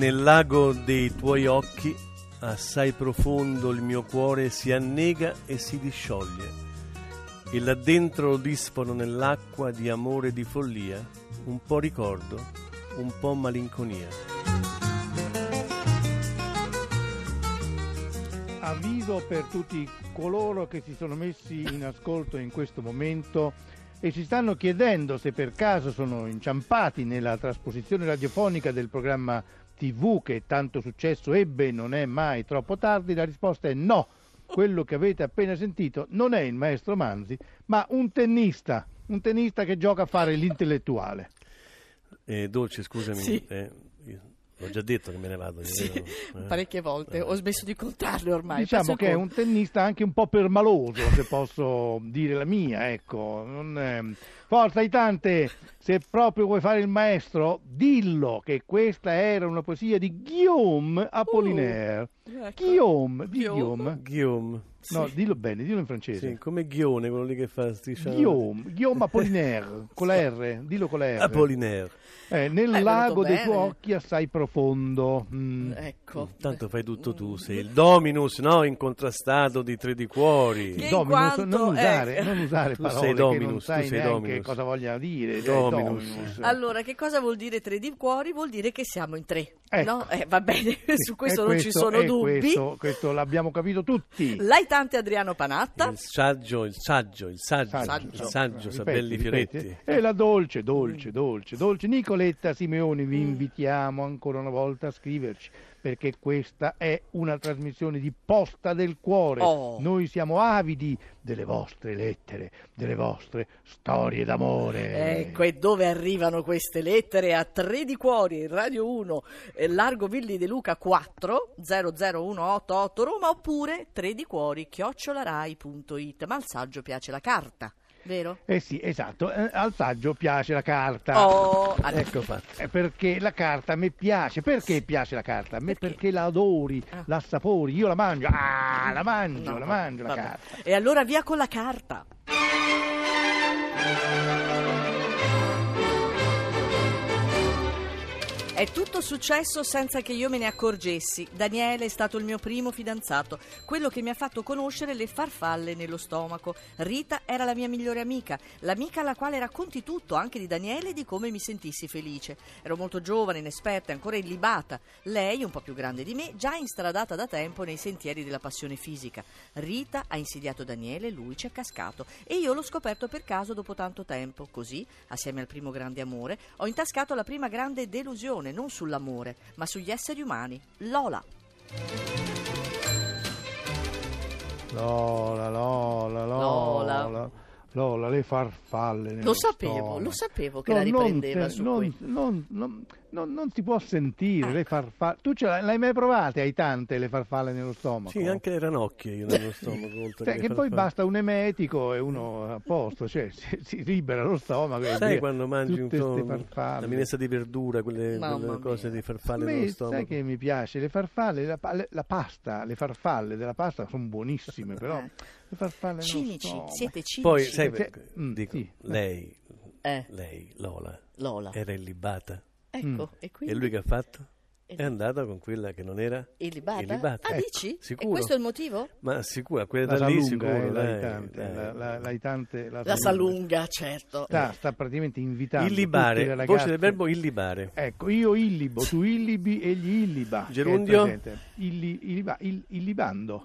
Nel lago dei tuoi occhi, assai profondo il mio cuore si annega e si discioglie. E là dentro disfono nell'acqua di amore e di follia, un po' ricordo, un po' malinconia. Avviso per tutti coloro che si sono messi in ascolto in questo momento e si stanno chiedendo se per caso sono inciampati nella trasposizione radiofonica del programma TV che tanto successo ebbe non è mai troppo tardi, la risposta è no. Quello che avete appena sentito non è il maestro Manzi, ma un tennista, un tennista che gioca a fare l'intellettuale. Eh, Dolce, scusami, Sì. eh, l'ho già detto che me ne vado. Sì, eh. parecchie volte. Ho smesso di contarle ormai. Diciamo che è un tennista anche un po' permaloso, se posso dire la mia, ecco. Non, ehm, Forza Itante, se proprio vuoi fare il maestro, dillo che questa era una poesia di Guillaume Apollinaire. Ecco. Guillaume, di Guillaume. Guillaume. No, Sì. dillo bene, dillo in francese. sì, come Ghione, quello lì che fa striscia. Guillaume, Guillaume Apollinaire, con la R, dillo con la R. Apollinaire. Eh, nel venuto lago dei tuoi occhi assai profondo. Mm. Ecco. Tanto fai tutto tu, sei il dominus, no? Incontrastato di tre di cuori. Che- in Dominus, quanto- non usare, eh. non usare Tu parole sei che non Dominus, tu sai sei neanche Dominus. cosa voglia dire. eh, Dominus. Allora, che cosa vuol dire tre di cuori? Vuol dire che siamo in tre. Ecco. No? Eh, va bene, su questo non ci sono dubbi. Questo, questo l'abbiamo capito tutti. L'aitante Adriano Panatta. Il saggio, il saggio, il saggio, Saggio. il saggio, Ripeti, Sabelli ripeti. Fioretti. E la dolce, dolce, dolce, dolce Nicoletta Simeoni, vi invitiamo ancora una volta a scriverci perché questa è una trasmissione di posta del cuore. Oh. Noi siamo avidi delle vostre lettere, delle vostre storie d'amore. Ecco, e dove arrivano queste lettere? A tre di cuori, Radio 1, eh, Largo Villi De Luca 4, 00188 Roma, oppure tre di cuori, chiocciolarai.it. Ma al saggio piace la carta, vero? Eh sì, esatto, eh, al saggio piace la carta. Oh, Ecco fatto. Eh, Perché la carta a me piace. Perché piace la carta? A me Perché? perché, la adori, Ah. la assapori, io la mangio. Ah, la mangio, No, la mangio la vabbè. carta. E allora via con la carta. È tutto successo senza che io me ne accorgessi. Daniele è stato il mio primo fidanzato, quello che mi ha fatto conoscere le farfalle nello stomaco. Rita era la mia migliore amica, l'amica alla quale racconti tutto, anche di Daniele e di come mi sentissi felice. Ero molto giovane, inesperta ancora illibata. Lei, un po' più grande di me, già instradata da tempo nei sentieri della passione fisica. Rita ha insidiato Daniele, lui ci è cascato e io l'ho scoperto per caso dopo tanto tempo. Così, assieme al primo grande amore, ho intascato la prima grande delusione, non sull'amore, ma sugli esseri umani. Lola. Lola, Lola, Lola. Lola. Lola, le farfalle. Lo sapevo, stomaco. lo sapevo che No, la non riprendeva te- su non, questo. non, non, non- non si può sentire Ah. le farfalle. Tu ce l'hai, l'hai mai provate? Hai tante le farfalle nello stomaco? Sì, anche le ranocchie io nello stomaco. oltre Cioè, le che poi basta un emetico e uno a posto, cioè si, si libera lo stomaco. e Sai quando mangi un farfalle. la minestra di verdura, quelle, quelle cose di farfalle me, nello sai stomaco? che mi piace? Le farfalle, la, la pasta, le farfalle della pasta sono buonissime, però Eh. Le farfalle Cinici, siete cinici. Poi, sai, Perché- perché- Mm, dico, sì. lei, Eh, lei, Lola, Lola. era illibata. Ecco, e quindi... E lui che ha fatto? E È andata con quella che non era Illibata? illibata. Ah, Ecco, dici? Sicuro? E questo è il motivo? Ma sicura, quella La da lì salunga, sicuro. eh, dai, l'aitante, dai. la, la, l'aitante, la La salunga. certo. Sta, sta praticamente invitando tutte le Illibare, ragazze- voce del verbo illibare. Ecco, io illibo, tu illibi, egli illiba. che è Gerundio? presente. Illi, illiba- il-. Illibando.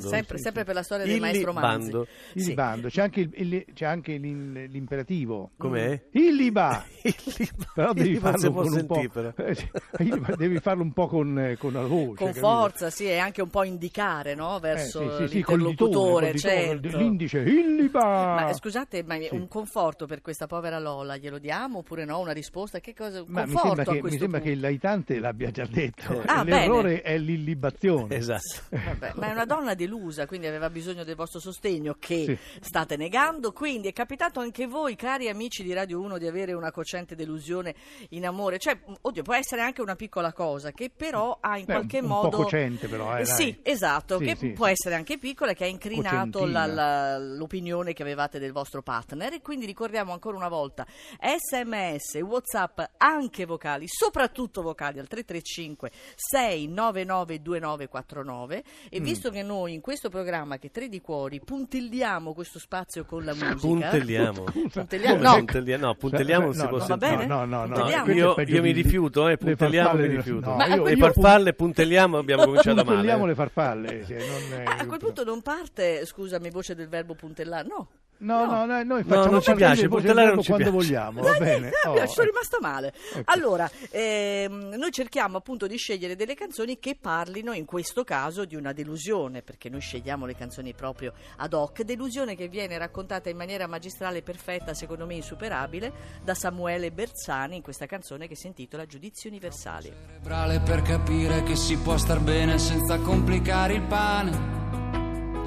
Sempre, sì, sempre sì. per la storia del maestro Manzi. Sì. Illibando. C'è anche, il- il- c'è anche l'in- l'imperativo. Com'è? Illiba! Illiba. Però devi farlo con un po'. sentire, però. eh, illiba, devi farlo un po' con, eh, con la voce. Con capito? forza, sì, e anche un po' indicare, no? Eh, Verso sì, sì, l'interlocutore, certo. L'indice, illiba! Ma eh, scusate, ma un conforto per questa povera Lola glielo diamo oppure no? Una risposta? Che cosa? Un Ma mi conforto sembra, a che, mi sembra che il laitante l'abbia già detto. Ah, L'errore bene. è l'illibazione. Esatto. Vabbè, ma è una donna delusa, quindi aveva bisogno del vostro sostegno che Sì. state negando. Quindi è capitato anche voi, cari amici di Radio 1, di avere una cocente delusione in amore. Cioè, oddio, può essere anche una piccola cosa che però ha in Beh, qualche un modo. po' cocente però, eh, dai. Sì, esatto, Sì, che sì, può essere anche piccola, che ha incrinato la- la- l'opinione che avevate del vostro partner. E quindi ricordiamo ancora una volta sms, whatsapp, anche vocali, soprattutto vocali al 335 699 2949 e Mm. visto che noi in questo programma che tre di cuori puntelliamo questo spazio con la musica Puntelliamo. Puntelliamo? No. Puntellia- no, puntelliamo non No, si può no, sentire. No, no, no. Puntelliamo? è Io, io mi rifiuto, eh, puntelliamo mi rifiuto. no, a io- Le farfalle puntelliamo abbiamo cominciato puntelliamo male. le farfalle. sì, non, Ah, a quel punto non parte, scusami, voce del verbo puntellare, no. No, No. no, no, noi No, facciamo non ci piace, puntellare non ci quando piace. vogliamo, va Dai, bene? dai, Oh, ci sono eh. rimasta male. Ecco. Allora, ehm, noi cerchiamo appunto di scegliere delle canzoni che parlino in questo caso di una delusione, perché noi scegliamo le canzoni proprio ad hoc, delusione che viene raccontata in maniera magistrale perfetta, secondo me insuperabile, da Samuele Bersani in questa canzone che si intitola Giudizi Universali. cerebrale per capire che si può star bene senza complicare il pane.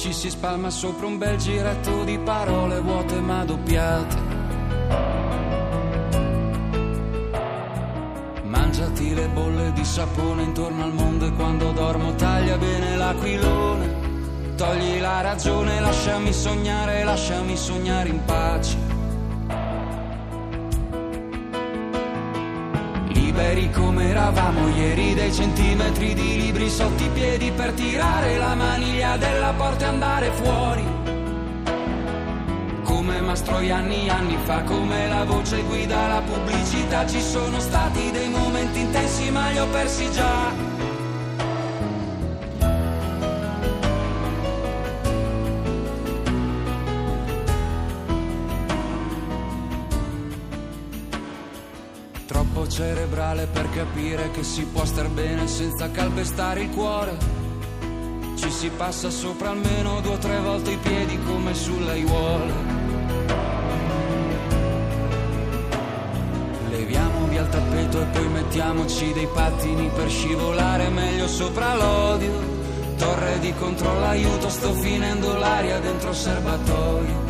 Ci si spalma sopra un bel giretto di parole vuote ma doppiate. Mangiati le bolle di sapone intorno al mondo e quando dormo taglia bene l'aquilone. Togli la ragione, lasciami sognare, lasciami sognare in pace. Liberi come eravamo ieri dei centimetri di libri sotto i piedi per tirare la maniglia della porta e andare fuori. Come Mastroi anni anni fa, come la voce guida la pubblicità, ci sono stati dei momenti intensi ma li ho persi già. Troppo cerebrale per capire che si può star bene senza calpestare il cuore. Ci si passa sopra almeno due o tre volte i piedi come sulle aiuole. Leviamo via il tappeto e poi mettiamoci dei pattini per scivolare meglio sopra l'odio. Torre di controllo, aiuto, sto finendo l'aria dentro il serbatoio.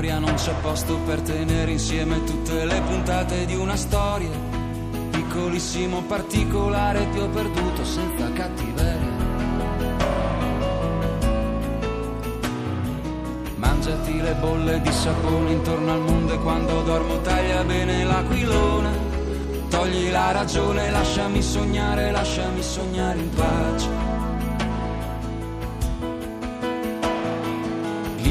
memoria non c'è posto per tenere insieme tutte le puntate di una storia. Piccolissimo particolare ti ho perduto senza cattiveria. Mangiati le bolle di sapone intorno al mondo e quando dormo taglia bene l'aquilone. Togli la ragione, lasciami sognare, lasciami sognare in pace.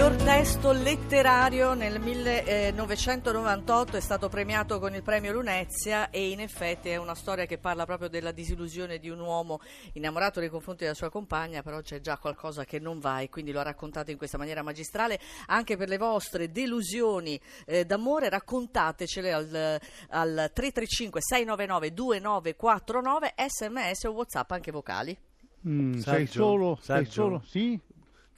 Miglior testo letterario nel 1998 è stato premiato con il premio Lunezia e in effetti è una storia che parla proprio della disillusione di un uomo innamorato nei confronti della sua compagna, però c'è già qualcosa che non va e quindi lo ha raccontato in questa maniera magistrale. Anche per le vostre delusioni eh, d'amore raccontatecele al, al 335 699 2949 sms o whatsapp anche vocali. Mm, sei solo, sei solo, sì?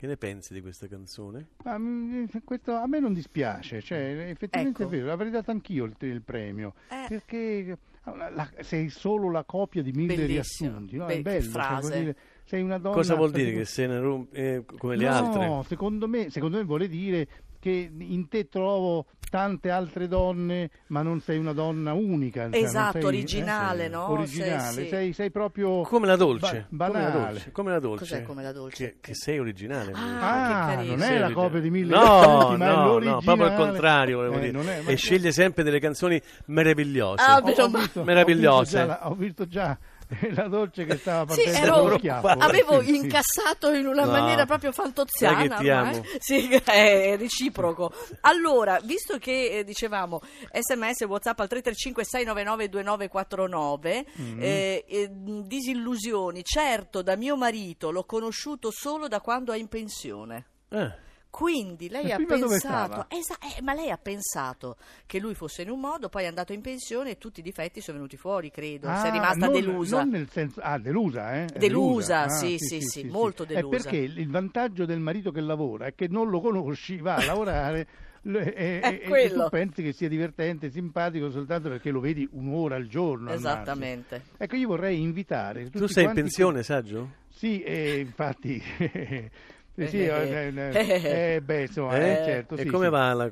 Che ne pensi di questa canzone? Ma, mm, questo a me non dispiace, cioè, effettivamente Ecco. è vero, avrei dato anch'io il, il premio, Eh. perché la- la- sei solo la copia di mille Bellissimo. riassunti, no? Beh, è bello, cioè, dire, sei una donna... Cosa vuol dire? Che se ne rom- eh, come le no, altre? secondo me, secondo me vuole dire che in te trovo tante altre donne, ma non sei una donna unica. cioè, non Esatto, sei- originale, eh, no? Originale, Sei- sì. sei, sei proprio... Come la dolce. Ba- come la dolce. Come la dolce. Cos'è come la dolce? Che, che sei originale. Ah, Ah, non Sei è la copia di mille No, riassunti, ma è no, no, proprio il contrario. volevo Eh, dire. non è- e sceglie sempre delle canzoni meravigliose. Ah, Ho- ho visto- Meravigliose. Ho visto già, la, ho visto già la dolce che stava Sì, partendo ero- dallo schiaffo. avevo Sì, sì. incassato in una No. maniera proprio fantoziana. Sai che ti no, amo. eh? Sì, è reciproco. Allora, visto che eh, dicevamo sms whatsapp al 335 699 2949 Mm. eh, eh, disillusioni, certo da mio marito l'ho conosciuto solo da quando è in pensione. Eh, Quindi lei E ha pensato? Esa- eh, ma lei ha pensato che lui fosse in un modo, poi è andato in pensione e tutti i difetti sono venuti fuori, credo. Ah, Si è rimasta non- delusa. Non nel senso, ah, delusa, eh? È Delusa, Ah, sì, sì, sì, molto delusa. È perché il vantaggio del marito che lavora è che non lo conosci, va a lavorare e, È e- e pensi che sia divertente, simpatico soltanto perché lo vedi un'ora al giorno. al. Esattamente. Ecco, io vorrei invitare tu sei in pensione, Saggio? Sì, e infatti. sì, sì, Eh, eh, eh, eh, beh, insomma, eh, Eh? certo. e sì, come sì. va la... eh,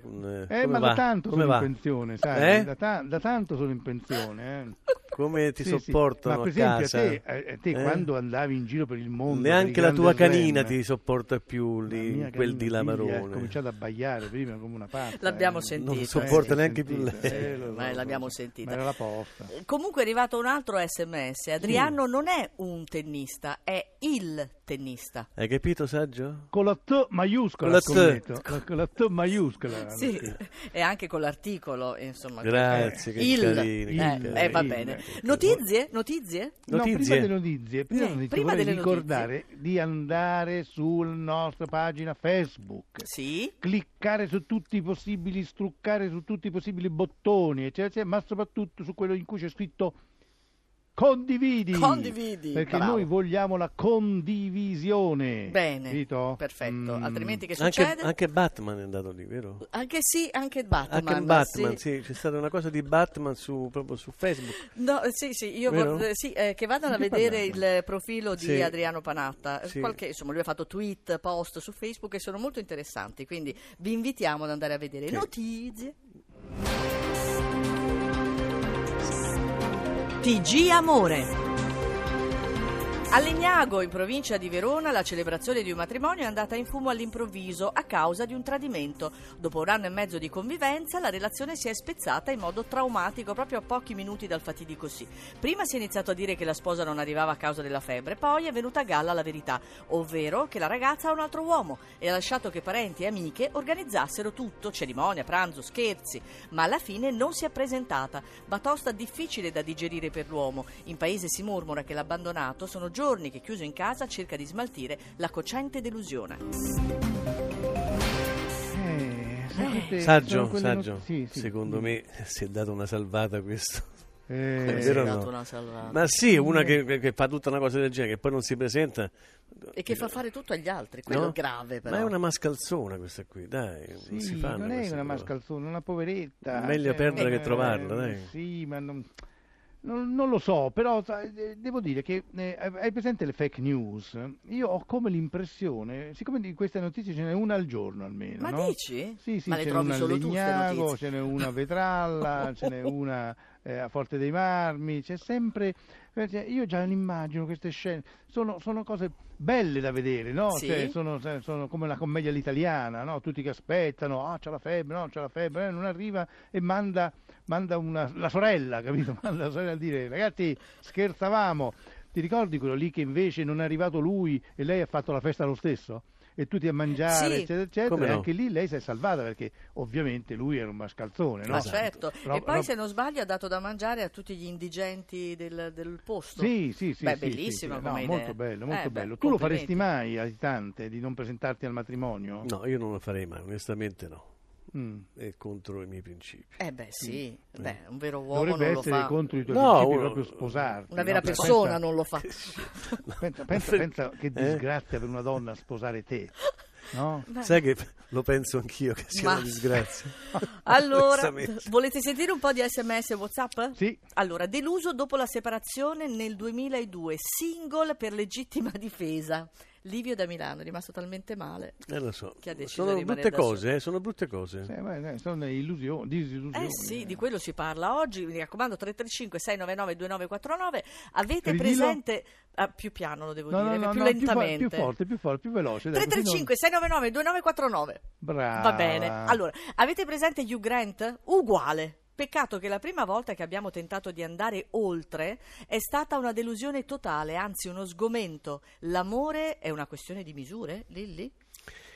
Eh, come ma va? da tanto Come sono va? in pensione, sai? Eh? Da, ta- da tanto sono in pensione. Eh. Come ti Sì, sì. sopportano Ma per a esempio, casa? a te, a- a te Eh? quando andavi in giro per il mondo, Neanche la tua canina slam, ti sopporta più lì, quel di figlia Ha Lamarone. cominciato a abbaiare prima come una pazza. L'abbiamo eh. sentito. Non Eh, sopporta neanche più sentita, lei. eh, lo Ma l'abbiamo sentita. Ma era la posta. Comunque è arrivato un altro sms. Adriano non è un tennista, è il tennista. Hai capito, Saggio? Con la T maiuscola, Con la T. Con, con la T maiuscola. Sì, e anche con l'articolo, insomma. Grazie, che il, carini, che eh, carini. eh, va Il. bene. Notizie? Notizie? No, Notizie? prima delle notizie, prima, delle notizie prima delle ricordare di andare sulla nostra pagina Facebook. Sì. cliccare su tutti i possibili, struccare su tutti i possibili bottoni, eccetera, eccetera, ma soprattutto su quello in cui c'è scritto condividi. Condividi, Perché bravo. noi vogliamo la condivisione. Bene, Capito? perfetto. Mm. Altrimenti che Anche, succede? anche Batman è andato lì, vero? Anche sì, anche Batman. Anche Batman, sì. sì. c'è stata una cosa di Batman su, proprio su Facebook. No, sì, sì, io vorrei- sì, eh, che vadano a vedere il profilo di Sì. Adriano Panatta. Sì. Qualche, insomma, lui ha fatto tweet, post su Facebook che sono molto interessanti, quindi vi invitiamo ad andare a vedere. Sì. Notizie. TG Amore. A Legnago, in provincia di Verona, la celebrazione di un matrimonio è andata in fumo all'improvviso a causa di un tradimento. Dopo un anno e mezzo di convivenza, la relazione si è spezzata in modo traumatico proprio a pochi minuti dal fatidico sì. Prima si è iniziato a dire che la sposa non arrivava a causa della febbre, poi è venuta a galla la verità, ovvero che la ragazza ha un altro uomo e ha lasciato che parenti e amiche organizzassero tutto, cerimonia, pranzo, scherzi, ma alla fine non si è presentata. Batosta difficile da digerire per l'uomo. In paese si mormora che l'abbandonato sono giorni che chiuso in casa cerca di smaltire la cocente delusione. Eh, sono Saggio, saggio. not- sì, sì. Secondo me si è dato una salvata questo. Eh, È Si vero è o dato no? una salvata. Ma sì, una che, che- che fa tutta una cosa del genere, che poi non si presenta. E che fa fare tutto agli altri, quello No? grave però. Ma è una mascalzona questa qui, dai. non Sì, si fanno non è una cose. mascalzona, una poveretta. Meglio perderla eh, che trovarla, dai. Sì, ma non, non- non lo so, però devo dire che eh, hai presente le fake news? Io ho come l'impressione, siccome di queste notizie ce n'è una al giorno almeno, Ma no? dici? Sì, sì, Ma ce n'è trovi una a Legnago, ce n'è una a Vetralla, ce n'è una eh, a Forte dei Marmi, c'è sempre... Io già immagino queste scene, sono, sono cose belle da vedere, no? Sì. Cioè, sono, sono come la commedia all'italiana, no? Tutti che aspettano, ah c'è la febbre, no c'è la febbre, eh, non arriva e manda, manda una, la sorella, capito? Manda la sorella a dire ragazzi scherzavamo, ti ricordi quello lì che invece non è arrivato lui e lei ha fatto la festa lo stesso? E tutti a mangiare, Sì. eccetera, eccetera. E no? anche lì lei si è salvata perché ovviamente lui era un mascalzone, no? Ma certo. Rob- e poi, rob- se non sbaglio, ha dato da mangiare a tutti gli indigenti del, del posto. Sì, sì, sì. Beh, sì, sì, bellissima sì. come No, idea. molto bello, molto Eh, beh, bello. Tu lo faresti mai, aitante, di non presentarti al matrimonio? No, io non lo farei mai, onestamente no. Mm. È contro i miei principi. Eh beh, sì. Beh, un vero uomo Dovrebbe non lo essere fa. contro i tuoi No, principi uno- proprio sposarti. Una vera no? Pensa- persona non lo fa. Pensa, pensa, pensa che disgrazia per una donna sposare te. No? Sai che lo penso anch'io che sia Ma- una disgrazia. Allora, volete sentire un po' di sms e whatsapp? Sì. Allora, deluso dopo la separazione nel 2002, single per legittima difesa. Livio da Milano è rimasto talmente male. Eh, lo so. Che ha deciso Sono di brutte da cose, eh, sono brutte cose. Sì, ma, eh, sono illusioni, disillusioni. Eh sì, di quello si parla oggi. Mi raccomando, 335 699 2949. Avete Ridillo. presente. ah, più piano lo devo No, dire, no, no, più no, più, fo- lentamente. più forte, più forte, più veloce. dai, così non- 335 699 2949. Brava. Va bene. Allora, avete presente Hugh Grant? Uguale. Peccato che la prima volta che abbiamo tentato di andare oltre è stata una delusione totale, anzi uno sgomento. L'amore è una questione di misure, Lilli?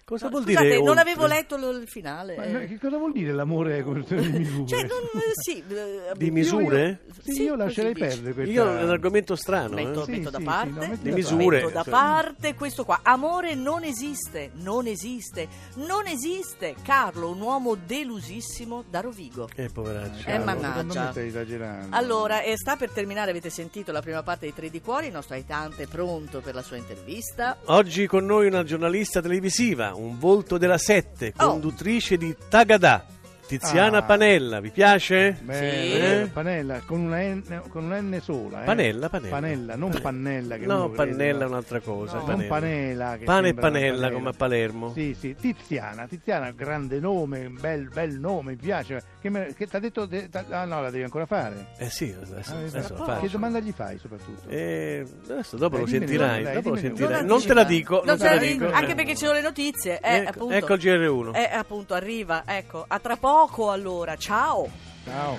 Cosa No, vuol scusate, dire? non oltre? avevo letto lo- il finale. Ma eh. che cosa vuol dire l'amore con di misure? Cioè, non, eh, sì, eh, Di io- misure? Sì, Sì, io lascerei perdere questa... Io è un argomento strano. Metto, eh. Sì, metto da sì, sì, parte, no, metti Di da misure. metto da Cioè- parte questo qua. Amore non esiste, non esiste, non esiste. Carlo, un uomo delusissimo da Rovigo. Eh, poveraccio. Eh, mannaggia. stai esagerando. Allora, e sta per terminare, avete sentito la prima parte di Tre di Cuori, il nostro Aitante è pronto per la sua intervista. Oggi con noi una giornalista televisiva, un volto della sette, Oh. conduttrice di Tagadà, Tiziana Ah. Panella. Vi piace? Bene, Sì. bene. Panella con una N, con una N sola. Eh? Panella, panella. Panella, non pannella. Che No, pannella è un'altra cosa. No, panella. non panella. che Pane e una panella come a Palermo. Sì, sì, Tiziana, Tiziana, grande nome, bel, bel nome, mi piace. Che, me- che ti ha detto? de- t'ha- ah no, la devi ancora fare. Eh sì, adesso, Ah, adesso la poi- faccio. che domanda gli fai soprattutto? Eh, adesso dopo Dai, lo dimmene sentirai. dai, dopo lo sentirai. Non Non te la dico, Non non te te la dico. Anche Eh. perché ci sono le notizie. Eh, Ecco, appunto. ecco il GR1. Eh, appunto, arriva. Ecco, a tra poco allora. Ciao. Ciao.